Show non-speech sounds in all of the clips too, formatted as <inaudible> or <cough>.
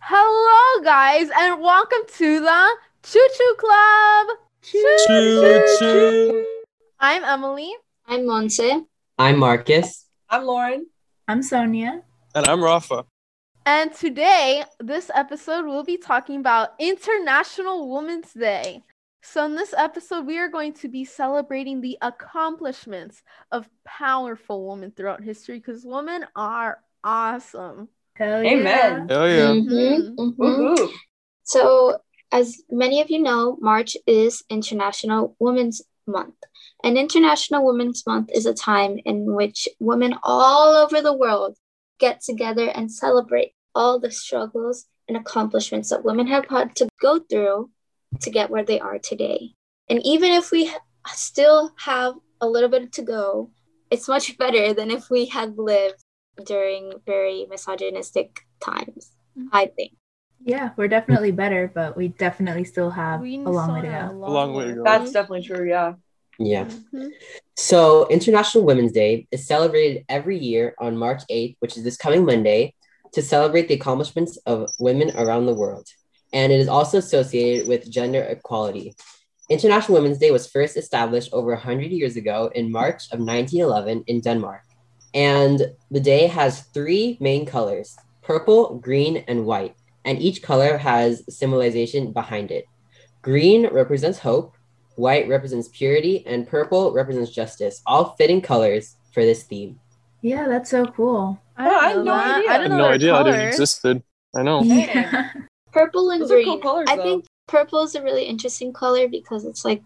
Hello, guys, and welcome to the Choo Choo Club. Choo choo. I'm Emily. I'm Monse. I'm Marcus. I'm Lauren. I'm Sonia. And I'm Rafa. And today, this episode, we'll be talking about International Women's Day. So, in this episode, we are going to be celebrating the accomplishments of powerful women throughout history because women are awesome. Hell Amen. Hell yeah. Mhm, mhm. So, as many of you know, March is International Women's Month. And International Women's Month is a time in which women all over the world get together and celebrate all the struggles and accomplishments that women have had to go through to get where they are today. And even if we still have a little bit to go, it's much <laughs> better than if we had lived during very misogynistic times, Mhm. I think. Yeah, we're definitely better, but we definitely still have We a long way to go. a long way to go. That's definitely true. Yeah. Yeah. Mhm. So, International Women's Day is celebrated every year on March 8th, which is this coming Monday, to celebrate the accomplishments of women around the world. And it is also associated with gender equality. International Women's Day was first established over 100 years ago in March of 1911 in Denmark. And the day has three main colors purple, green, and white. And each color has symbolization behind it. Green represents hope, white represents purity, and purple represents justice, all fitting colors for this theme. Yeah, that's so cool. I, Yeah, oh, I had no that. idea. I I didn't had know no their idea it even colors. existed. I know. Yeah. <laughs> Purple and Those green. cool colors, I though. think purple is a really interesting color because it's like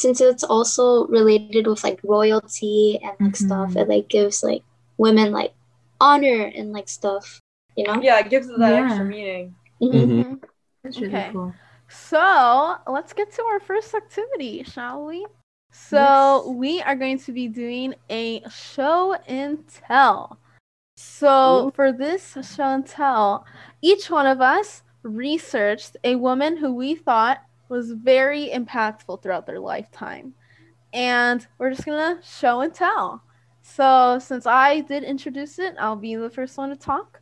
since it's also related with like royalty and like stuff, Mhm. it like gives like women like honor and like stuff, you know? Yeah, it gives it that Yeah. extra meaning. Mhm. Mhm. That's really Okay. cool. So let's get to our first activity, shall we? So Yes. we are going to be doing a show and tell. So for this show and tell, each one of us researched a woman who we thought was very impactful throughout their lifetime. And we're just gonna show and tell. So since I did introduce it, I'll be the first one to talk.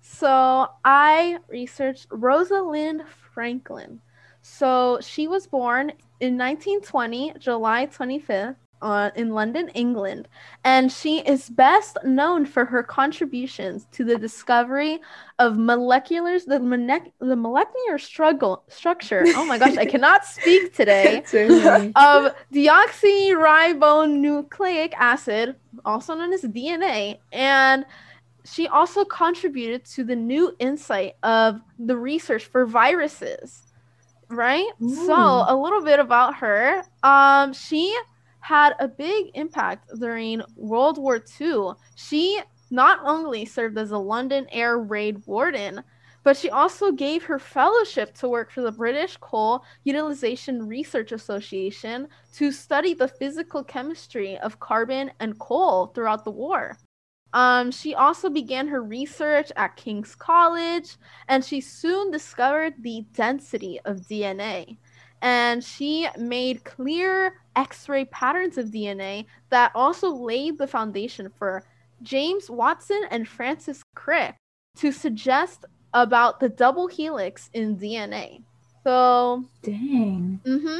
So I researched Rosalind Franklin. So she was born in 1920, July 25th, uh, in London, England, and she is best known for her contributions to the discovery of moleculars, the, monec- the molecular struggle structure. Oh my gosh, I <laughs> cannot speak today. <laughs> of deoxyribonucleic acid, also known as DNA, and she also contributed to the new insight of the research for viruses. Right? So, a little bit about her. Um, she had a big impact during World War II. She not only served as a London Air Raid warden, but she also gave her fellowship to work for the British Coal Utilization Research Association to study the physical chemistry of carbon and coal throughout the war. Um, she also began her research at King's College, and she soon discovered the density of DNA. And she made clear X ray patterns of DNA that also laid the foundation for James Watson and Francis Crick to suggest about the double helix in DNA. So, Dang. hmm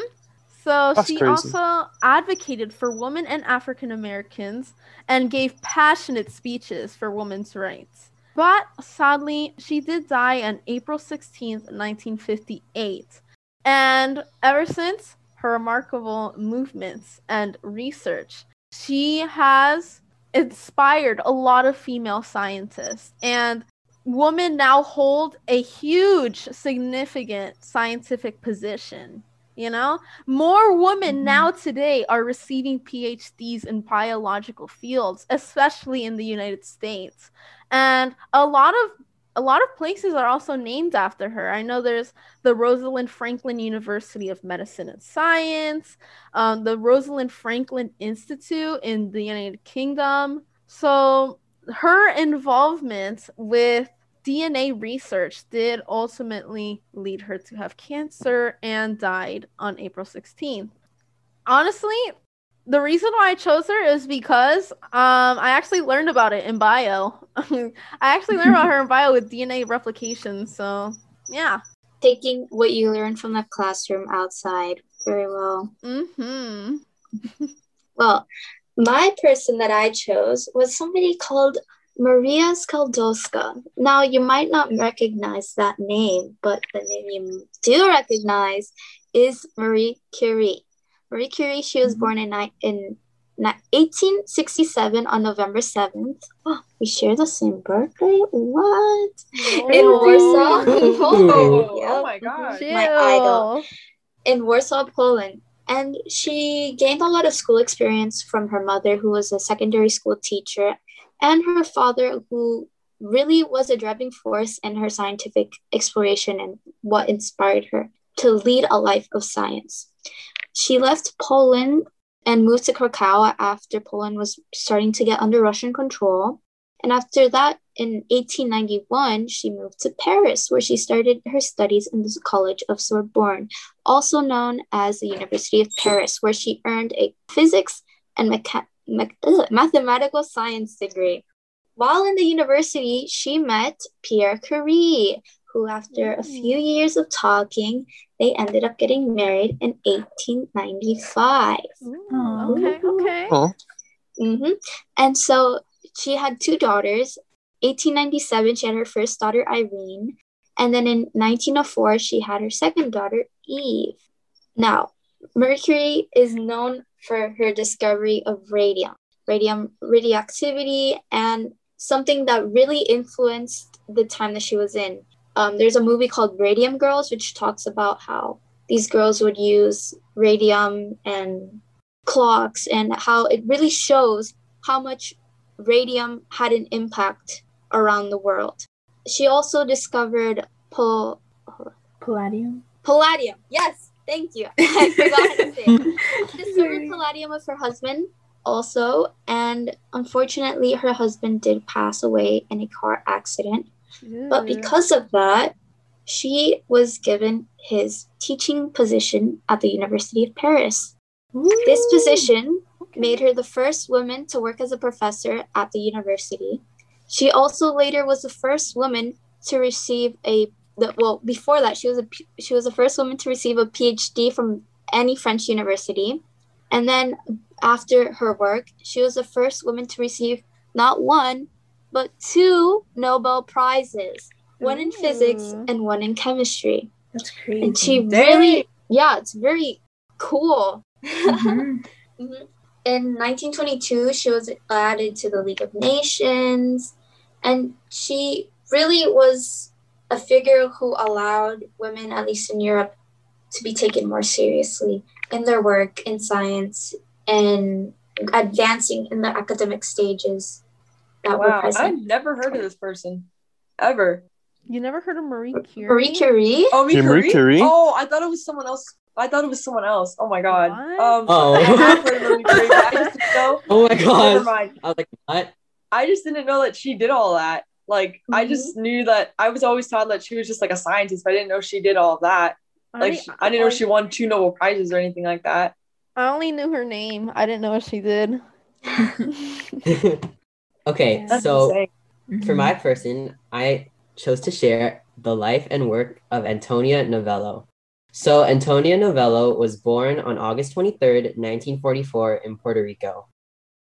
so That's she crazy. also advocated for women and African Americans and gave passionate speeches for women's rights. But sadly, she did die on April 16th, 1958. And ever since, her remarkable movements and research, she has inspired a lot of female scientists. And women now hold a huge, significant scientific position. You know, more women Mhm. now today are receiving PhDs in biological fields, especially in the United States. And a lot of a lot of places are also named after her. I know there's the Rosalind Franklin University of Medicine and Science, um, the Rosalind Franklin Institute in the United Kingdom. So her involvement with DNA research did ultimately lead her to have cancer and died on April 16th. Honestly, the reason why I chose her is because um I actually learned about it in bio. <laughs> I actually learned about her in bio with DNA replication. So yeah. Taking what you learned from the classroom outside very well. Mm-hmm. <laughs> Well, my person that I chose was somebody called Maria Sklodowska. Now, you might not recognize that name, but the name you do recognize is Marie Curie. Marie Curie, she was mm-hmm. born in, in 1867 on November 7th. Oh, we share the same birthday? What? <laughs> In oh. Warsaw, <laughs> Poland. Oh, <laughs> Yep. oh my god. my idol. in Warsaw, Poland. And she gained a lot of school experience from her mother, who was a secondary school teacher, and her father, who really was a driving force in her scientific exploration and what inspired her to lead a life of science. She left Poland and moved to Krakow after Poland was starting to get under Russian control. And after that, in 1891, she moved to Paris, where she started her studies in the College of Sorbonne, also known as the University of Paris, where she earned a physics and mecha- me- ugh, mathematical science degree. While in the university, she met Pierre Curie, who, after a few years of talking, they ended up getting married in 1895. Ooh, okay, okay. Oh, hmm And so she had two daughters. 1897, she had her first daughter, Irene. And then in 1904, she had her second daughter, Eve. Now, Marie Curie is known for her discovery of radium, radium radioactivity, and something that really influenced the time that she was in. Um, there's a movie called Radium Girls, which talks about how these girls would use radium and clocks and how it really shows how much radium had an impact around the world. She also discovered pol- Palladium. palladium. Yes, thank you. <laughs> I forgot to say. She discovered palladium with her husband also, and unfortunately, her husband did pass away in a car accident. But because of that, she was given his teaching position at the University of Paris. This position made her the first woman to work as a professor at the university. She also later was the first woman to receive a the, well before that she was a she was the first woman to receive a PhD from any French university. And then after her work, she was the first woman to receive not one but two Nobel prizes, one in physics and one in chemistry. That's crazy. And she really yeah, it's very cool. Mhm. <laughs> Mhm. In 1922, she was added to the League of Nations, and she really was a figure who allowed women, at least in Europe, to be taken more seriously in their work in science and advancing in the academic stages that were Wow, I've never heard of this person. Ever. You never heard of Marie Curie? Marie Curie. Oh, Marie Marie Curie? Curie? Oh, I thought it was someone else. I thought it was someone else. Oh my god. What? Um, Oh. I have heard of Marie Curie, but I just didn't <laughs> know. Oh my Never mind. I was like, what? I just didn't know that she did all that. Like, I just knew that I was always taught that she was just like a scientist, but I didn't know she did all that. Like, she- I didn't know she won two Nobel Prizes or anything like that. I only knew her name. I didn't know what she did. <laughs> <laughs> okay, That's so insane. for my mm-hmm. person, I chose to share the life and work of Antonia Novello. So, Antonia Novello was born on August 23rd, 1944, in Puerto Rico.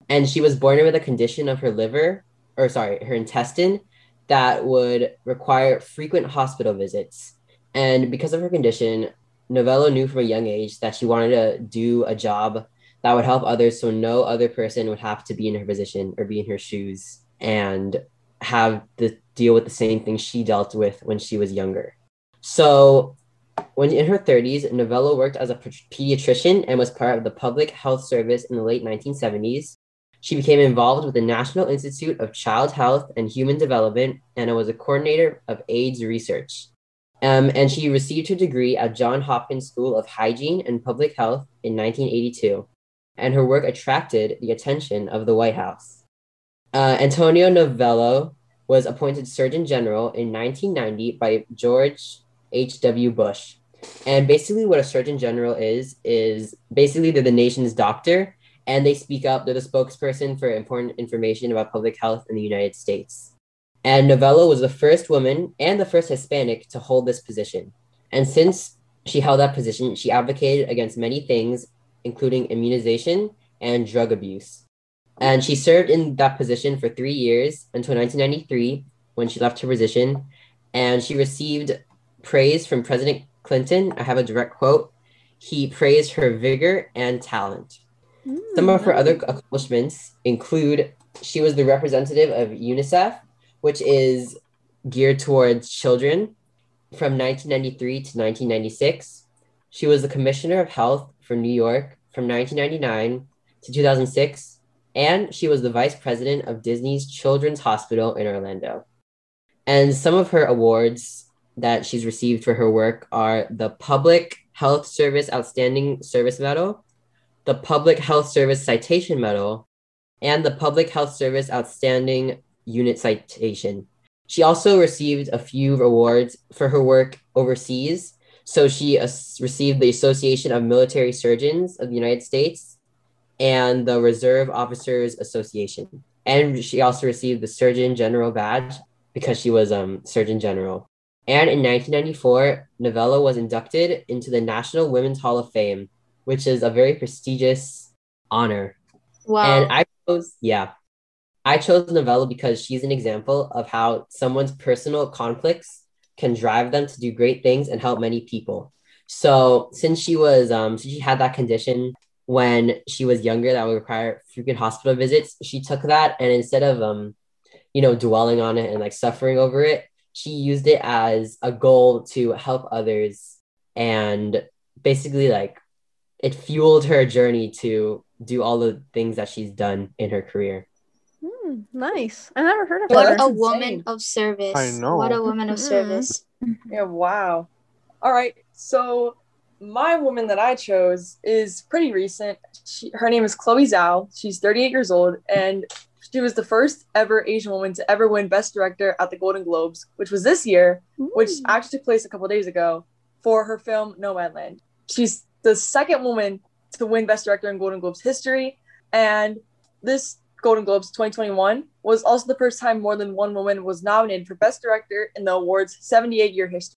And she was born with a condition of her liver, or sorry, her intestine, that would require frequent hospital visits. And because of her condition, Novello knew from a young age that she wanted to do a job that would help others so no other person would have to be in her position or be in her shoes and have to deal with the same things she dealt with when she was younger. So, when in her 30s, Novello worked as a pediatrician and was part of the public health service in the late 1970s. She became involved with the National Institute of Child Health and Human Development and was a coordinator of AIDS research. Um, and she received her degree at Johns Hopkins School of Hygiene and Public Health in 1982. And her work attracted the attention of the White House. Uh, Antonio Novello was appointed Surgeon General in 1990 by George H.W. Bush. And basically, what a Surgeon General is, is basically they're the nation's doctor and they speak up. They're the spokesperson for important information about public health in the United States. And Novello was the first woman and the first Hispanic to hold this position. And since she held that position, she advocated against many things, including immunization and drug abuse. And she served in that position for three years until 1993 when she left her position. And she received praise from President Clinton. I have a direct quote. He praised her vigor and talent. Mm, Some of her other accomplishments include she was the representative of UNICEF, which is geared towards children from 1993 to 1996. She was the Commissioner of Health for New York from 1999 to 2006, and she was the Vice President of Disney's Children's Hospital in Orlando. And some of her awards that she's received for her work are the Public Health Service Outstanding Service Medal, the Public Health Service Citation Medal, and the Public Health Service Outstanding Unit Citation. She also received a few awards for her work overseas. So she uh, received the Association of Military Surgeons of the United States and the Reserve Officers Association. And she also received the Surgeon General badge because she was um, Surgeon General. And in 1994, Novello was inducted into the National Women's Hall of Fame, which is a very prestigious honor. Wow. And I chose, yeah, I chose Novello because she's an example of how someone's personal conflicts can drive them to do great things and help many people. So since she was um she had that condition when she was younger that would require frequent hospital visits, she took that and instead of um you know dwelling on it and like suffering over it, she used it as a goal to help others and basically like it fueled her journey to do all the things that she's done in her career. Mm, nice. I never heard of what her. a woman of service. I know. What a woman of mm-hmm. service. Yeah, wow. All right. So my woman that I chose is pretty recent. She, her name is Chloe Zhao. She's 38 years old, and she was the first ever Asian woman to ever win Best Director at the Golden Globes, which was this year, Ooh. which actually took place a couple days ago for her film Nomadland. She's the second woman to win Best Director in Golden Globes history, and this Golden Globes 2021 was also the first time more than one woman was nominated for Best Director in the award's 78 year history.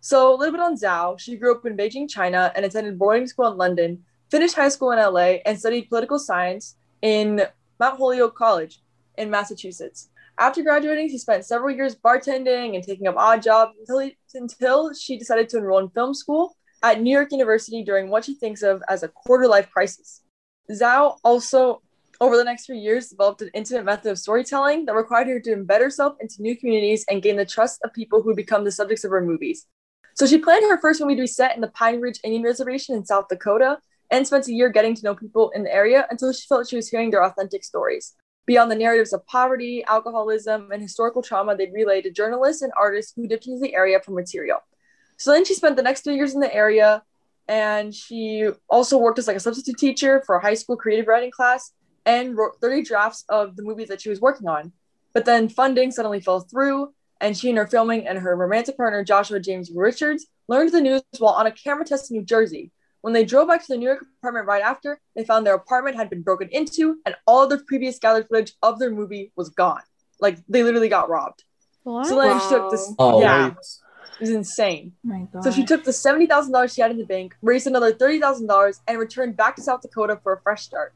So, a little bit on Zhao. She grew up in Beijing, China, and attended boarding school in London, finished high school in LA, and studied political science in Mount Holyoke College in Massachusetts. After graduating, she spent several years bartending and taking up odd jobs until, he, until she decided to enroll in film school at New York University during what she thinks of as a quarter life crisis. Zhao also over the next few years, developed an intimate method of storytelling that required her to embed herself into new communities and gain the trust of people who become the subjects of her movies. So she planned her first movie to be set in the Pine Ridge Indian Reservation in South Dakota and spent a year getting to know people in the area until she felt she was hearing their authentic stories. Beyond the narratives of poverty, alcoholism, and historical trauma they'd relayed to journalists and artists who dipped into the area for material. So then she spent the next three years in the area and she also worked as like a substitute teacher for a high school creative writing class and wrote 30 drafts of the movies that she was working on. But then funding suddenly fell through, and she and her filming and her romantic partner, Joshua James Richards, learned the news while on a camera test in New Jersey. When they drove back to the New York apartment right after, they found their apartment had been broken into, and all of the previous gathered footage of their movie was gone. Like they literally got robbed. What? So then wow. she took this. Oh, yeah. Right. It was insane. Oh so she took the seventy thousand dollars she had in the bank, raised another thirty thousand dollars, and returned back to South Dakota for a fresh start.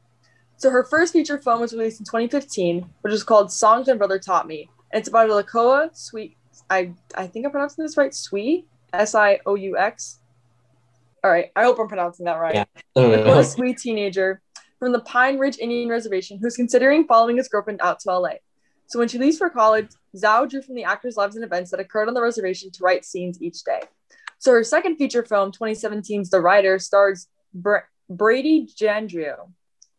So her first feature film was released in 2015, which is called Songs My Brother Taught Me. And it's about a Lakota sweet I I think I'm pronouncing this right, sweet S I O U X. All right, I hope I'm pronouncing that right. Yeah. a sweet teenager from the Pine Ridge Indian Reservation who's considering following his girlfriend out to LA. So when she leaves for college, Zhao drew from the actors' lives and events that occurred on the reservation to write scenes each day. So her second feature film, 2017's The Rider, stars Br- Brady Jandreau,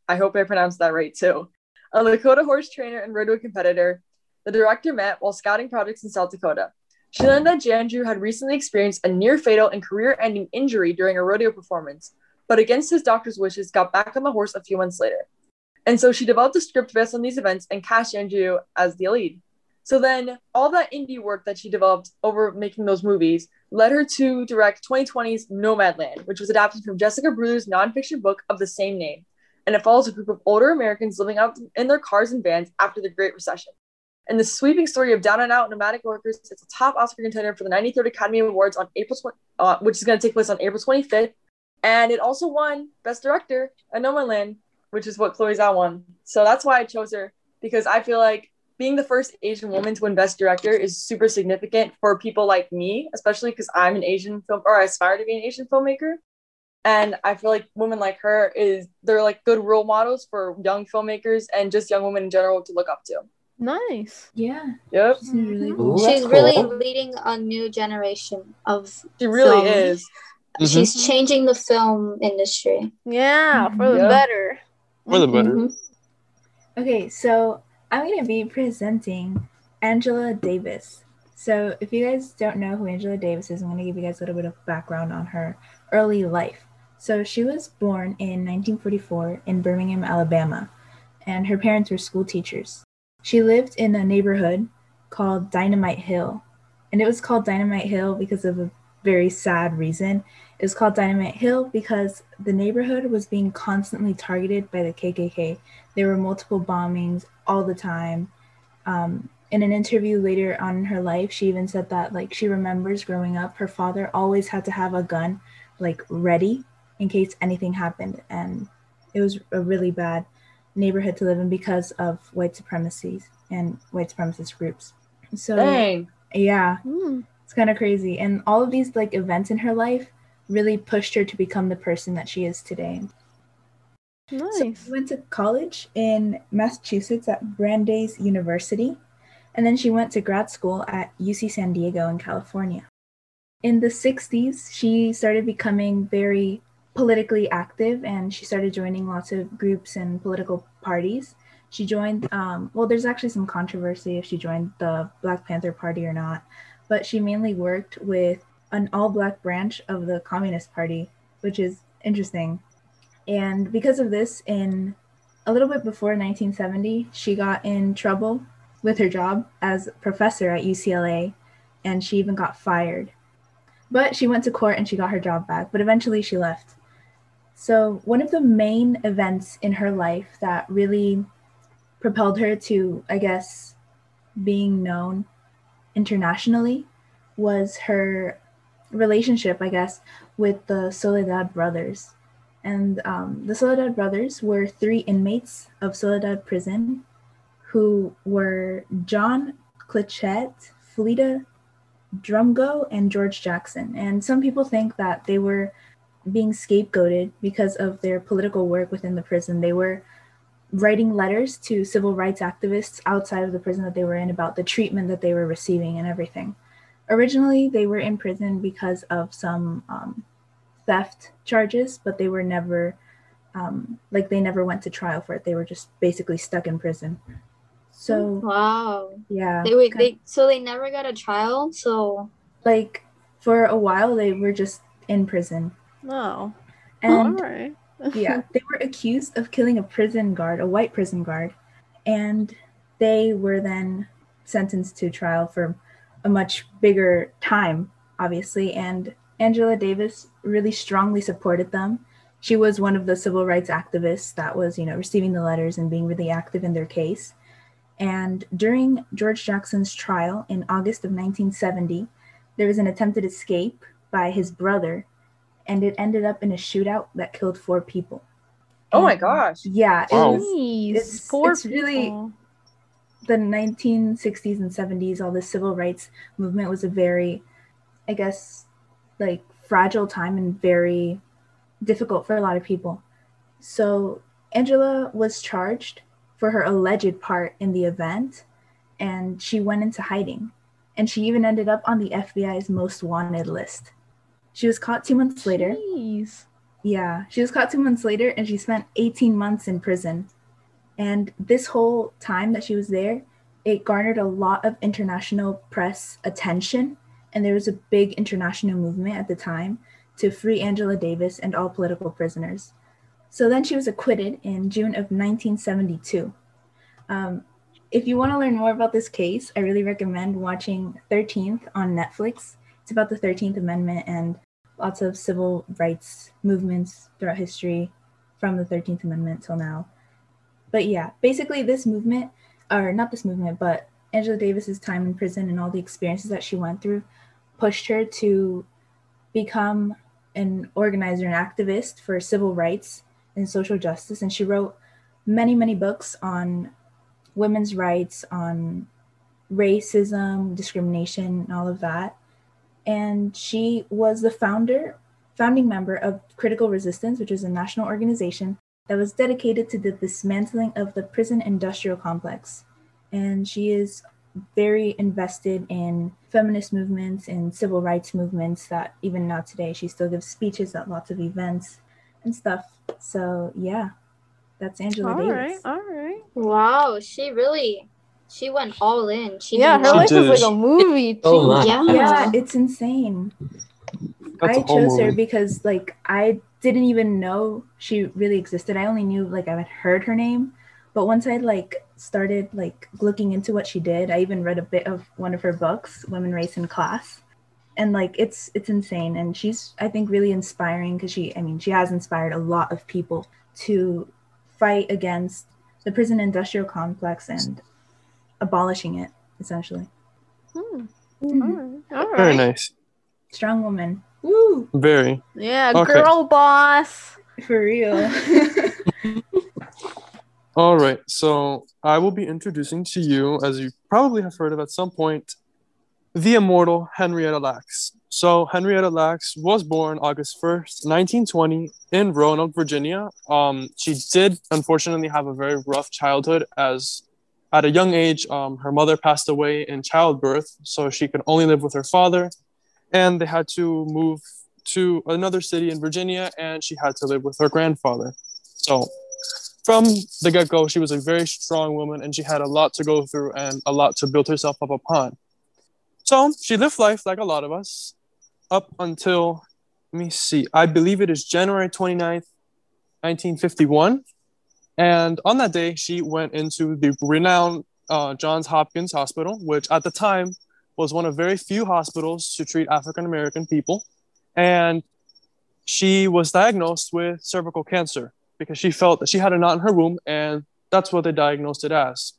I hope I pronounced that right too. A Lakota horse trainer and rodeo competitor, the director met while scouting projects in South Dakota. She learned that Jandreau had recently experienced a near fatal and career ending injury during a rodeo performance, but against his doctor's wishes, got back on the horse a few months later. And so she developed a script based on these events and cast Jandreau as the lead. So then, all that indie work that she developed over making those movies led her to direct 2020's Nomadland, which was adapted from Jessica Bruder's nonfiction book of the same name and it follows a group of older Americans living out in their cars and vans after the Great Recession. And the sweeping story of down and out nomadic workers is a top Oscar contender for the 93rd Academy Awards on April 20, uh, which is going to take place on April 25th. And it also won Best Director at Nomadland, which is what Chloe Zhao won. So that's why I chose her because I feel like being the first Asian woman to win Best Director is super significant for people like me, especially because I'm an Asian film or I aspire to be an Asian filmmaker. And I feel like women like her is they're like good role models for young filmmakers and just young women in general to look up to. Nice. Yeah. Yep, She's really mm-hmm. Ooh, She's that's really leading a new generation of. she really film. is. She's mm-hmm. changing the film industry. Yeah, for the Yeah. better. For the better. Mhm. Okay, so I'm going to be presenting Angela Davis. So, if you guys don't know who Angela Davis is, I'm going to give you guys a little bit of background on her early life. So, she was born in 1944 in Birmingham, Alabama, and her parents were school teachers. She lived in a neighborhood called Dynamite Hill, and it was called Dynamite Hill because of a very sad reason. It was called Dynamite Hill because the neighborhood was being constantly targeted by the KKK there were multiple bombings all the time um, in an interview later on in her life she even said that like she remembers growing up her father always had to have a gun like ready in case anything happened and it was a really bad neighborhood to live in because of white supremacies and white supremacist groups so Dang. yeah Hmm. it's kind of crazy and all of these like events in her life really pushed her to become the person that she is today Nice. so she went to college in Massachusetts at Brandeis University, and then she went to grad school at UC San Diego in California. In the 60s, she started becoming very politically active and she started joining lots of groups and political parties. She joined, um, well, there's actually some controversy if she joined the Black Panther Party or not, but she mainly worked with an all black branch of the Communist Party, which is interesting. And because of this, in a little bit before 1970, she got in trouble with her job as professor at UCLA, and she even got fired. But she went to court and she got her job back, but eventually she left. So, one of the main events in her life that really propelled her to, I guess, being known internationally was her relationship, I guess, with the Soledad brothers. And um, the Soledad brothers were three inmates of Soledad prison who were John Clutchette, Fleeta Drumgo, and George Jackson. And some people think that they were being scapegoated because of their political work within the prison. They were writing letters to civil rights activists outside of the prison that they were in about the treatment that they were receiving and everything. Originally, they were in prison because of some um, theft charges, but they were never, um, like, they never went to trial for it. They were just basically stuck in prison. So, Wow. yeah. They were they so they never got a trial. So like, for a while, they were just in prison. No. And All right. <laughs> yeah, they were accused of killing a prison guard, a white prison guard, and they were then sentenced to trial for a much bigger time, obviously. And Angela Davis really strongly supported them. She was one of the civil rights activists that was, you know, receiving the letters and being really active in their case. And during George Jackson's trial in August of 1970, there was an attempted escape by his brother, and it ended up in a shootout that killed four people. Oh my gosh. Yeah, it Wow. was Jeez, it's- poor it's really- the 1960s and 70s. All the civil rights movement was a very, I guess, like fragile time and very difficult for a lot of people. So Angela was charged for her alleged part in the event, and she went into hiding. And she even ended up on the FBI's most wanted list. She was caught two months later. Jeez. Yeah, she was caught two months later and she spent 18 months in prison. And this whole time that she was there, it garnered a lot of international press attention. And there was a big international movement at the time to free Angela Davis and all political prisoners. So then she was acquitted in June of 1972. Um, if you want to learn more about this case, I really recommend watching 13th on Netflix. It's about the 13th Amendment and lots of civil rights movements throughout history. from the 13th Amendment till now. But yeah, basically, this movement, or not this movement, but Angela Davis's time in prison and all the experiences that she went through pushed her to become an organizer and activist for civil rights and social justice. And she wrote many, many books on women's rights, on racism, discrimination, and all of that. And she was the founder, founding member of Critical Resistance, which is a national organization that was dedicated to the dismantling of the prison industrial complex. And she is very invested in feminist movements and civil rights movements that even now today she still gives speeches at lots of events and stuff. So yeah, that's Angela All Davis. right, all right. Wow, she really, she went all in. She Yeah, her not- life is like a movie too. Oh. Yeah. Yeah, it's insane. That's a I whole chose her because like I didn't even know she really existed. I only knew like I had heard her name, but once I like started like looking into what she did, I even read a bit of one of her books, Women, Race, and Class, and like it's it's insane. And she's I think really inspiring because she I mean she has inspired a lot of people to fight against the prison industrial complex and abolishing it essentially. Hmm. Mhm. All right, Very nice. Strong woman. Woo! Very. Yeah, Okay. girl boss. For real. <laughs> All right. So I will be introducing to you, as you probably have heard of at some point, the immortal Henrietta Lacks. So Henrietta Lacks was born August 1st, 1920, in Roanoke, Virginia. Um, she did unfortunately have a very rough childhood as at a young age, um, her mother passed away in childbirth, so she could only live with her father. And they had to move to another city in Virginia, and she had to live with her grandfather. So from the get go, she was a very strong woman and she had a lot to go through and a lot to build herself up upon. So she lived life like a lot of us up until, let me see, I believe it is January 29th, 1951. And on that day, she went into the renowned uh, Johns Hopkins Hospital, which at the time was one of very few hospitals to treat African American people. And she was diagnosed with cervical cancer because she felt that she had a knot in her womb and that's what they diagnosed it as.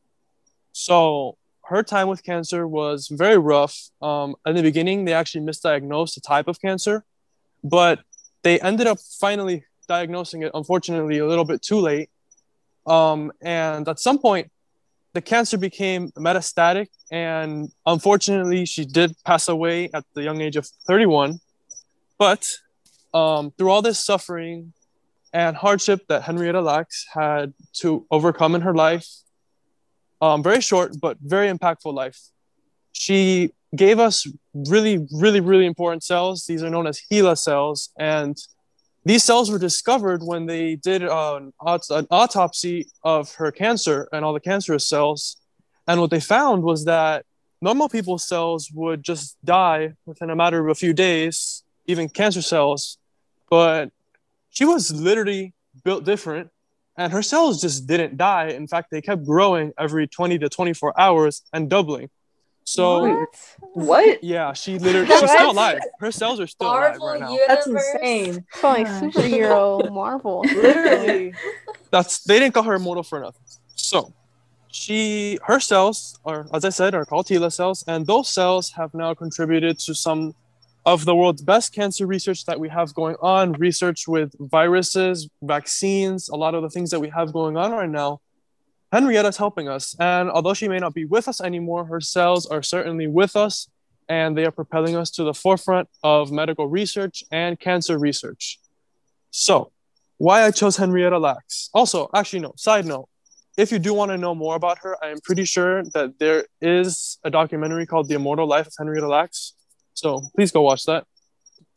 So her time with cancer was very rough. Um, in the beginning, they actually misdiagnosed the type of cancer, but they ended up finally diagnosing it, unfortunately, a little bit too late. Um, and at some point, the cancer became metastatic, and unfortunately, she did pass away at the young age of 31. But um, through all this suffering, and hardship that Henrietta Lacks had to overcome in her life. Um, very short, but very impactful life. She gave us really, really, really important cells. These are known as HeLa cells. And these cells were discovered when they did an, aut- an autopsy of her cancer and all the cancerous cells. And what they found was that normal people's cells would just die within a matter of a few days, even cancer cells. But she was literally built different and her cells just didn't die in fact they kept growing every 20 to 24 hours and doubling so what? What? yeah she literally she's still alive her cells are still alive Marvel right now universe. That's insane. It's like Yeah. superhero <laughs> Marvel. Literally. that's they didn't call her immortal for nothing so she her cells are as i said are called HeLa cells and those cells have now contributed to some of the world's best cancer research that we have going on research with viruses vaccines a lot of the things that we have going on right now henrietta's helping us and although she may not be with us anymore her cells are certainly with us and they are propelling us to the forefront of medical research and cancer research so why I chose Henrietta Lacks. Also, actually, no, side note. If you do want to know more about her, I am pretty sure that there is a documentary called The Immortal Life of Henrietta Lacks. So please go watch that.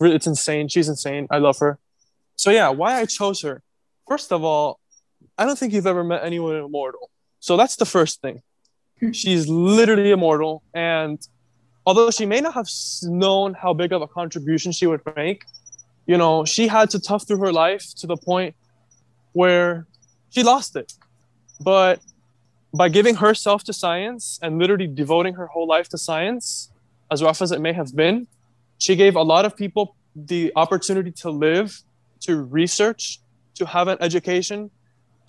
It's insane. She's insane. I love her. So, yeah, why I chose her. First of all, I don't think you've ever met anyone immortal. So that's the first thing. She's literally immortal. And although she may not have known how big of a contribution she would make, you know, she had to tough through her life to the point where she lost it. But by giving herself to science and literally devoting her whole life to science, as rough as it may have been, she gave a lot of people the opportunity to live, to research, to have an education,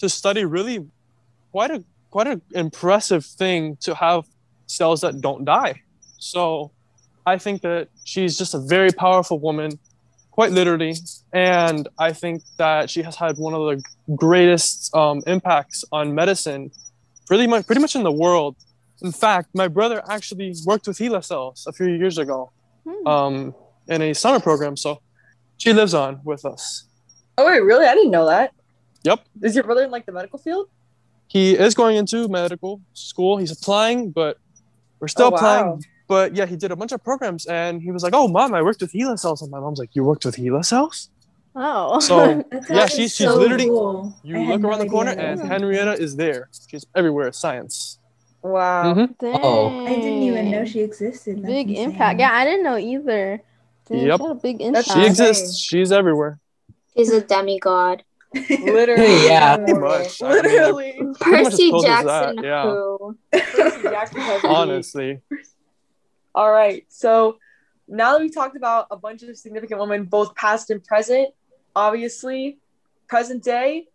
to study really quite a quite an impressive thing to have cells that don't die. So I think that she's just a very powerful woman, quite literally. And I think that she has had one of the greatest um, impacts on medicine, pretty much, pretty much in the world. In fact, my brother actually worked with HeLa cells a few years ago Hmm. um, in a summer program. So she lives on with us. Oh wait, really? I didn't know that. Yep. Is your brother in like the medical field? He is going into medical school. He's applying, but we're still Oh, wow. applying. But yeah, he did a bunch of programs and he was like, Oh, mom, I worked with HeLa cells. And my mom's like, You worked with HeLa cells? Oh. So <laughs> Yeah, actually she's- she's so literally- cool. you I had look no around the corner that and Henrietta is there. She's everywhere. Science. Wow. Mhm. Oh. I didn't even know she existed. That's big insane. impact. Yeah, I didn't know either. Dang, Yep. She a big impact. She exists. She's everywhere. She's a demigod. Literally. <laughs> Yeah. Pretty much. I mean, Literally. Much Percy Jackson that, yeah. Percy <laughs> Jackson has. Honestly. All right. So now that we've talked about a bunch of significant women, both past and present, obviously, present day,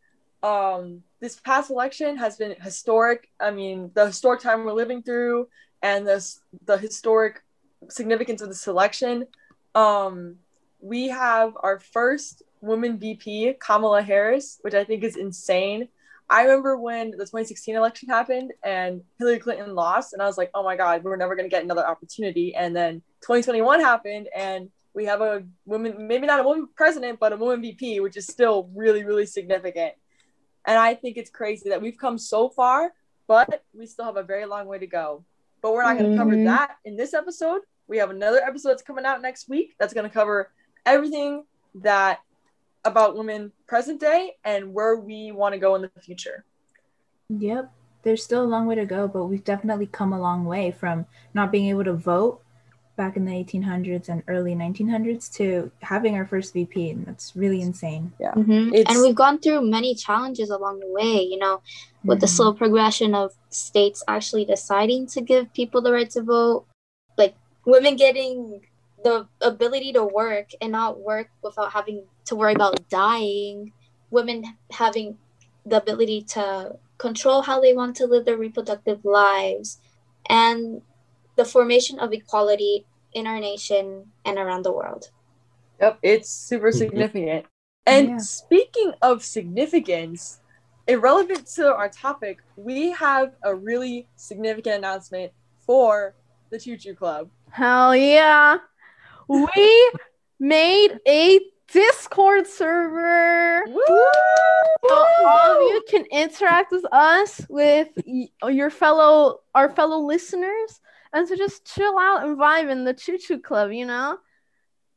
um, this past election has been historic. I mean, the historic time we're living through and this the historic significance of this election. Um, we have our first woman VP, Kamala Harris, which I think is insane. I remember when the 2016 election happened and Hillary Clinton lost, and I was like, oh my God, we're never going to get another opportunity. And then 2021 happened, and we have a woman, maybe not a woman president, but a woman VP, which is still really, really significant. And I think it's crazy that we've come so far, but we still have a very long way to go. But we're not going to cover Mhm. that in this episode. We have another episode that's coming out next week that's going to cover everything that about women present day and where we want to go in the future. Yep. There's still a long way to go, but we've definitely come a long way from not being able to vote back in the 1800s and early 1900s to having our first VP. And that's really insane. Mhm. And we've gone through many challenges along the way, you know, with the Mhm. slow progression of states actually deciding to give people the right to vote, like women getting the ability to work and not work without having to worry about dying, women having the ability to control how they want to live their reproductive lives, and the formation of equality in our nation and around the world. Yep, it's super Mhm. significant. And Yeah. speaking of significance, irrelevant to our topic, we have a really significant announcement for the Choo Choo Club. Hell yeah. We made a Discord server. So all of you can interact with us, with your fellow, our fellow listeners, and to just chill out and vibe in the Choo Choo Club. You know,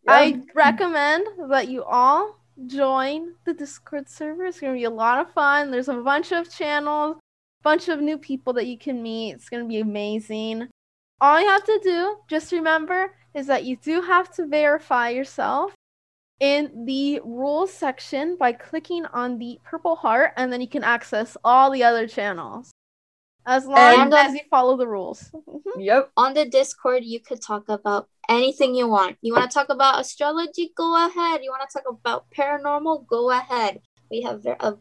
I recommend that you all join the Discord server. It's gonna be a lot of fun. There's a bunch of channels, bunch of new people that you can meet. It's gonna be amazing. All you have to do, just remember, is that you do have to verify yourself in the rules section by clicking on the purple heart, and then you can access all the other channels as long And- as you follow the rules. Mhm. Yep. on the Discord, you could talk about anything you want. You want to talk about astrology? Go ahead. You want to talk about paranormal? Go ahead. We have ver- a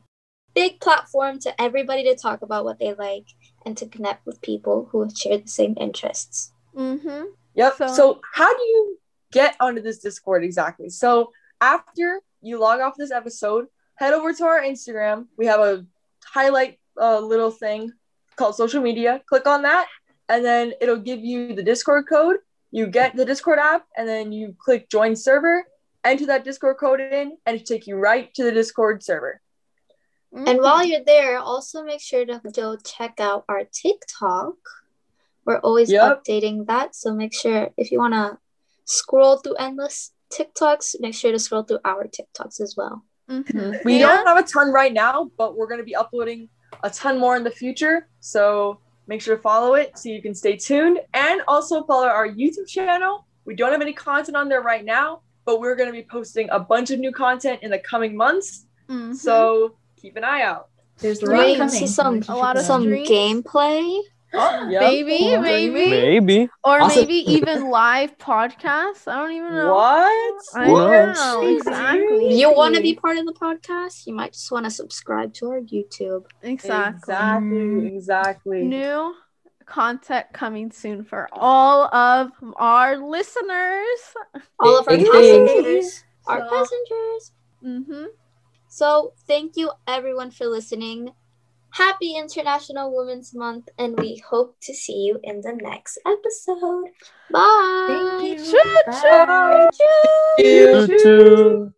big platform to everybody to talk about what they like and to connect with people who share the same interests. Mhm. Yep. So- So, how do you get onto this Discord exactly? So, after you log off this episode, head over to our Instagram. We have a highlight uh, little thing called social media. Click on that, and then it'll give you the Discord code. You get the Discord app, and then you click join server, enter that Discord code in, and it take you right to the Discord server. And Mhm. while you're there, also make sure to go check out our TikTok. We're always Yep. updating that. So make sure if you want to scroll through endless TikToks, make sure to scroll through our TikToks as well. Mhm. We Yeah. don't have a ton right now, but we're going to be uploading a ton more in the future. So make sure to follow it so you can stay tuned and also follow our YouTube channel. We don't have any content on there right now, but we're going to be posting a bunch of new content in the coming months. Mhm. So keep an eye out. There's a You lot coming. some A lot of some streams. Gameplay Yep. Maybe, maybe, Maybe. or Also- maybe even live podcasts. I don't even know. What? I Who knows? know exactly. you want to be part of the podcast, you might just want to subscribe to our YouTube. exactly. Exactly. Exactly. New content coming soon for all of our listeners. All of our Ding, ding. passengers, our So- passengers. Mm-hmm. So thank you everyone for listening. Happy International Women's Month, and we hope to see you in the next episode. Bye. Thank you. Choo-choo. Bye. Choo. You Choo-choo.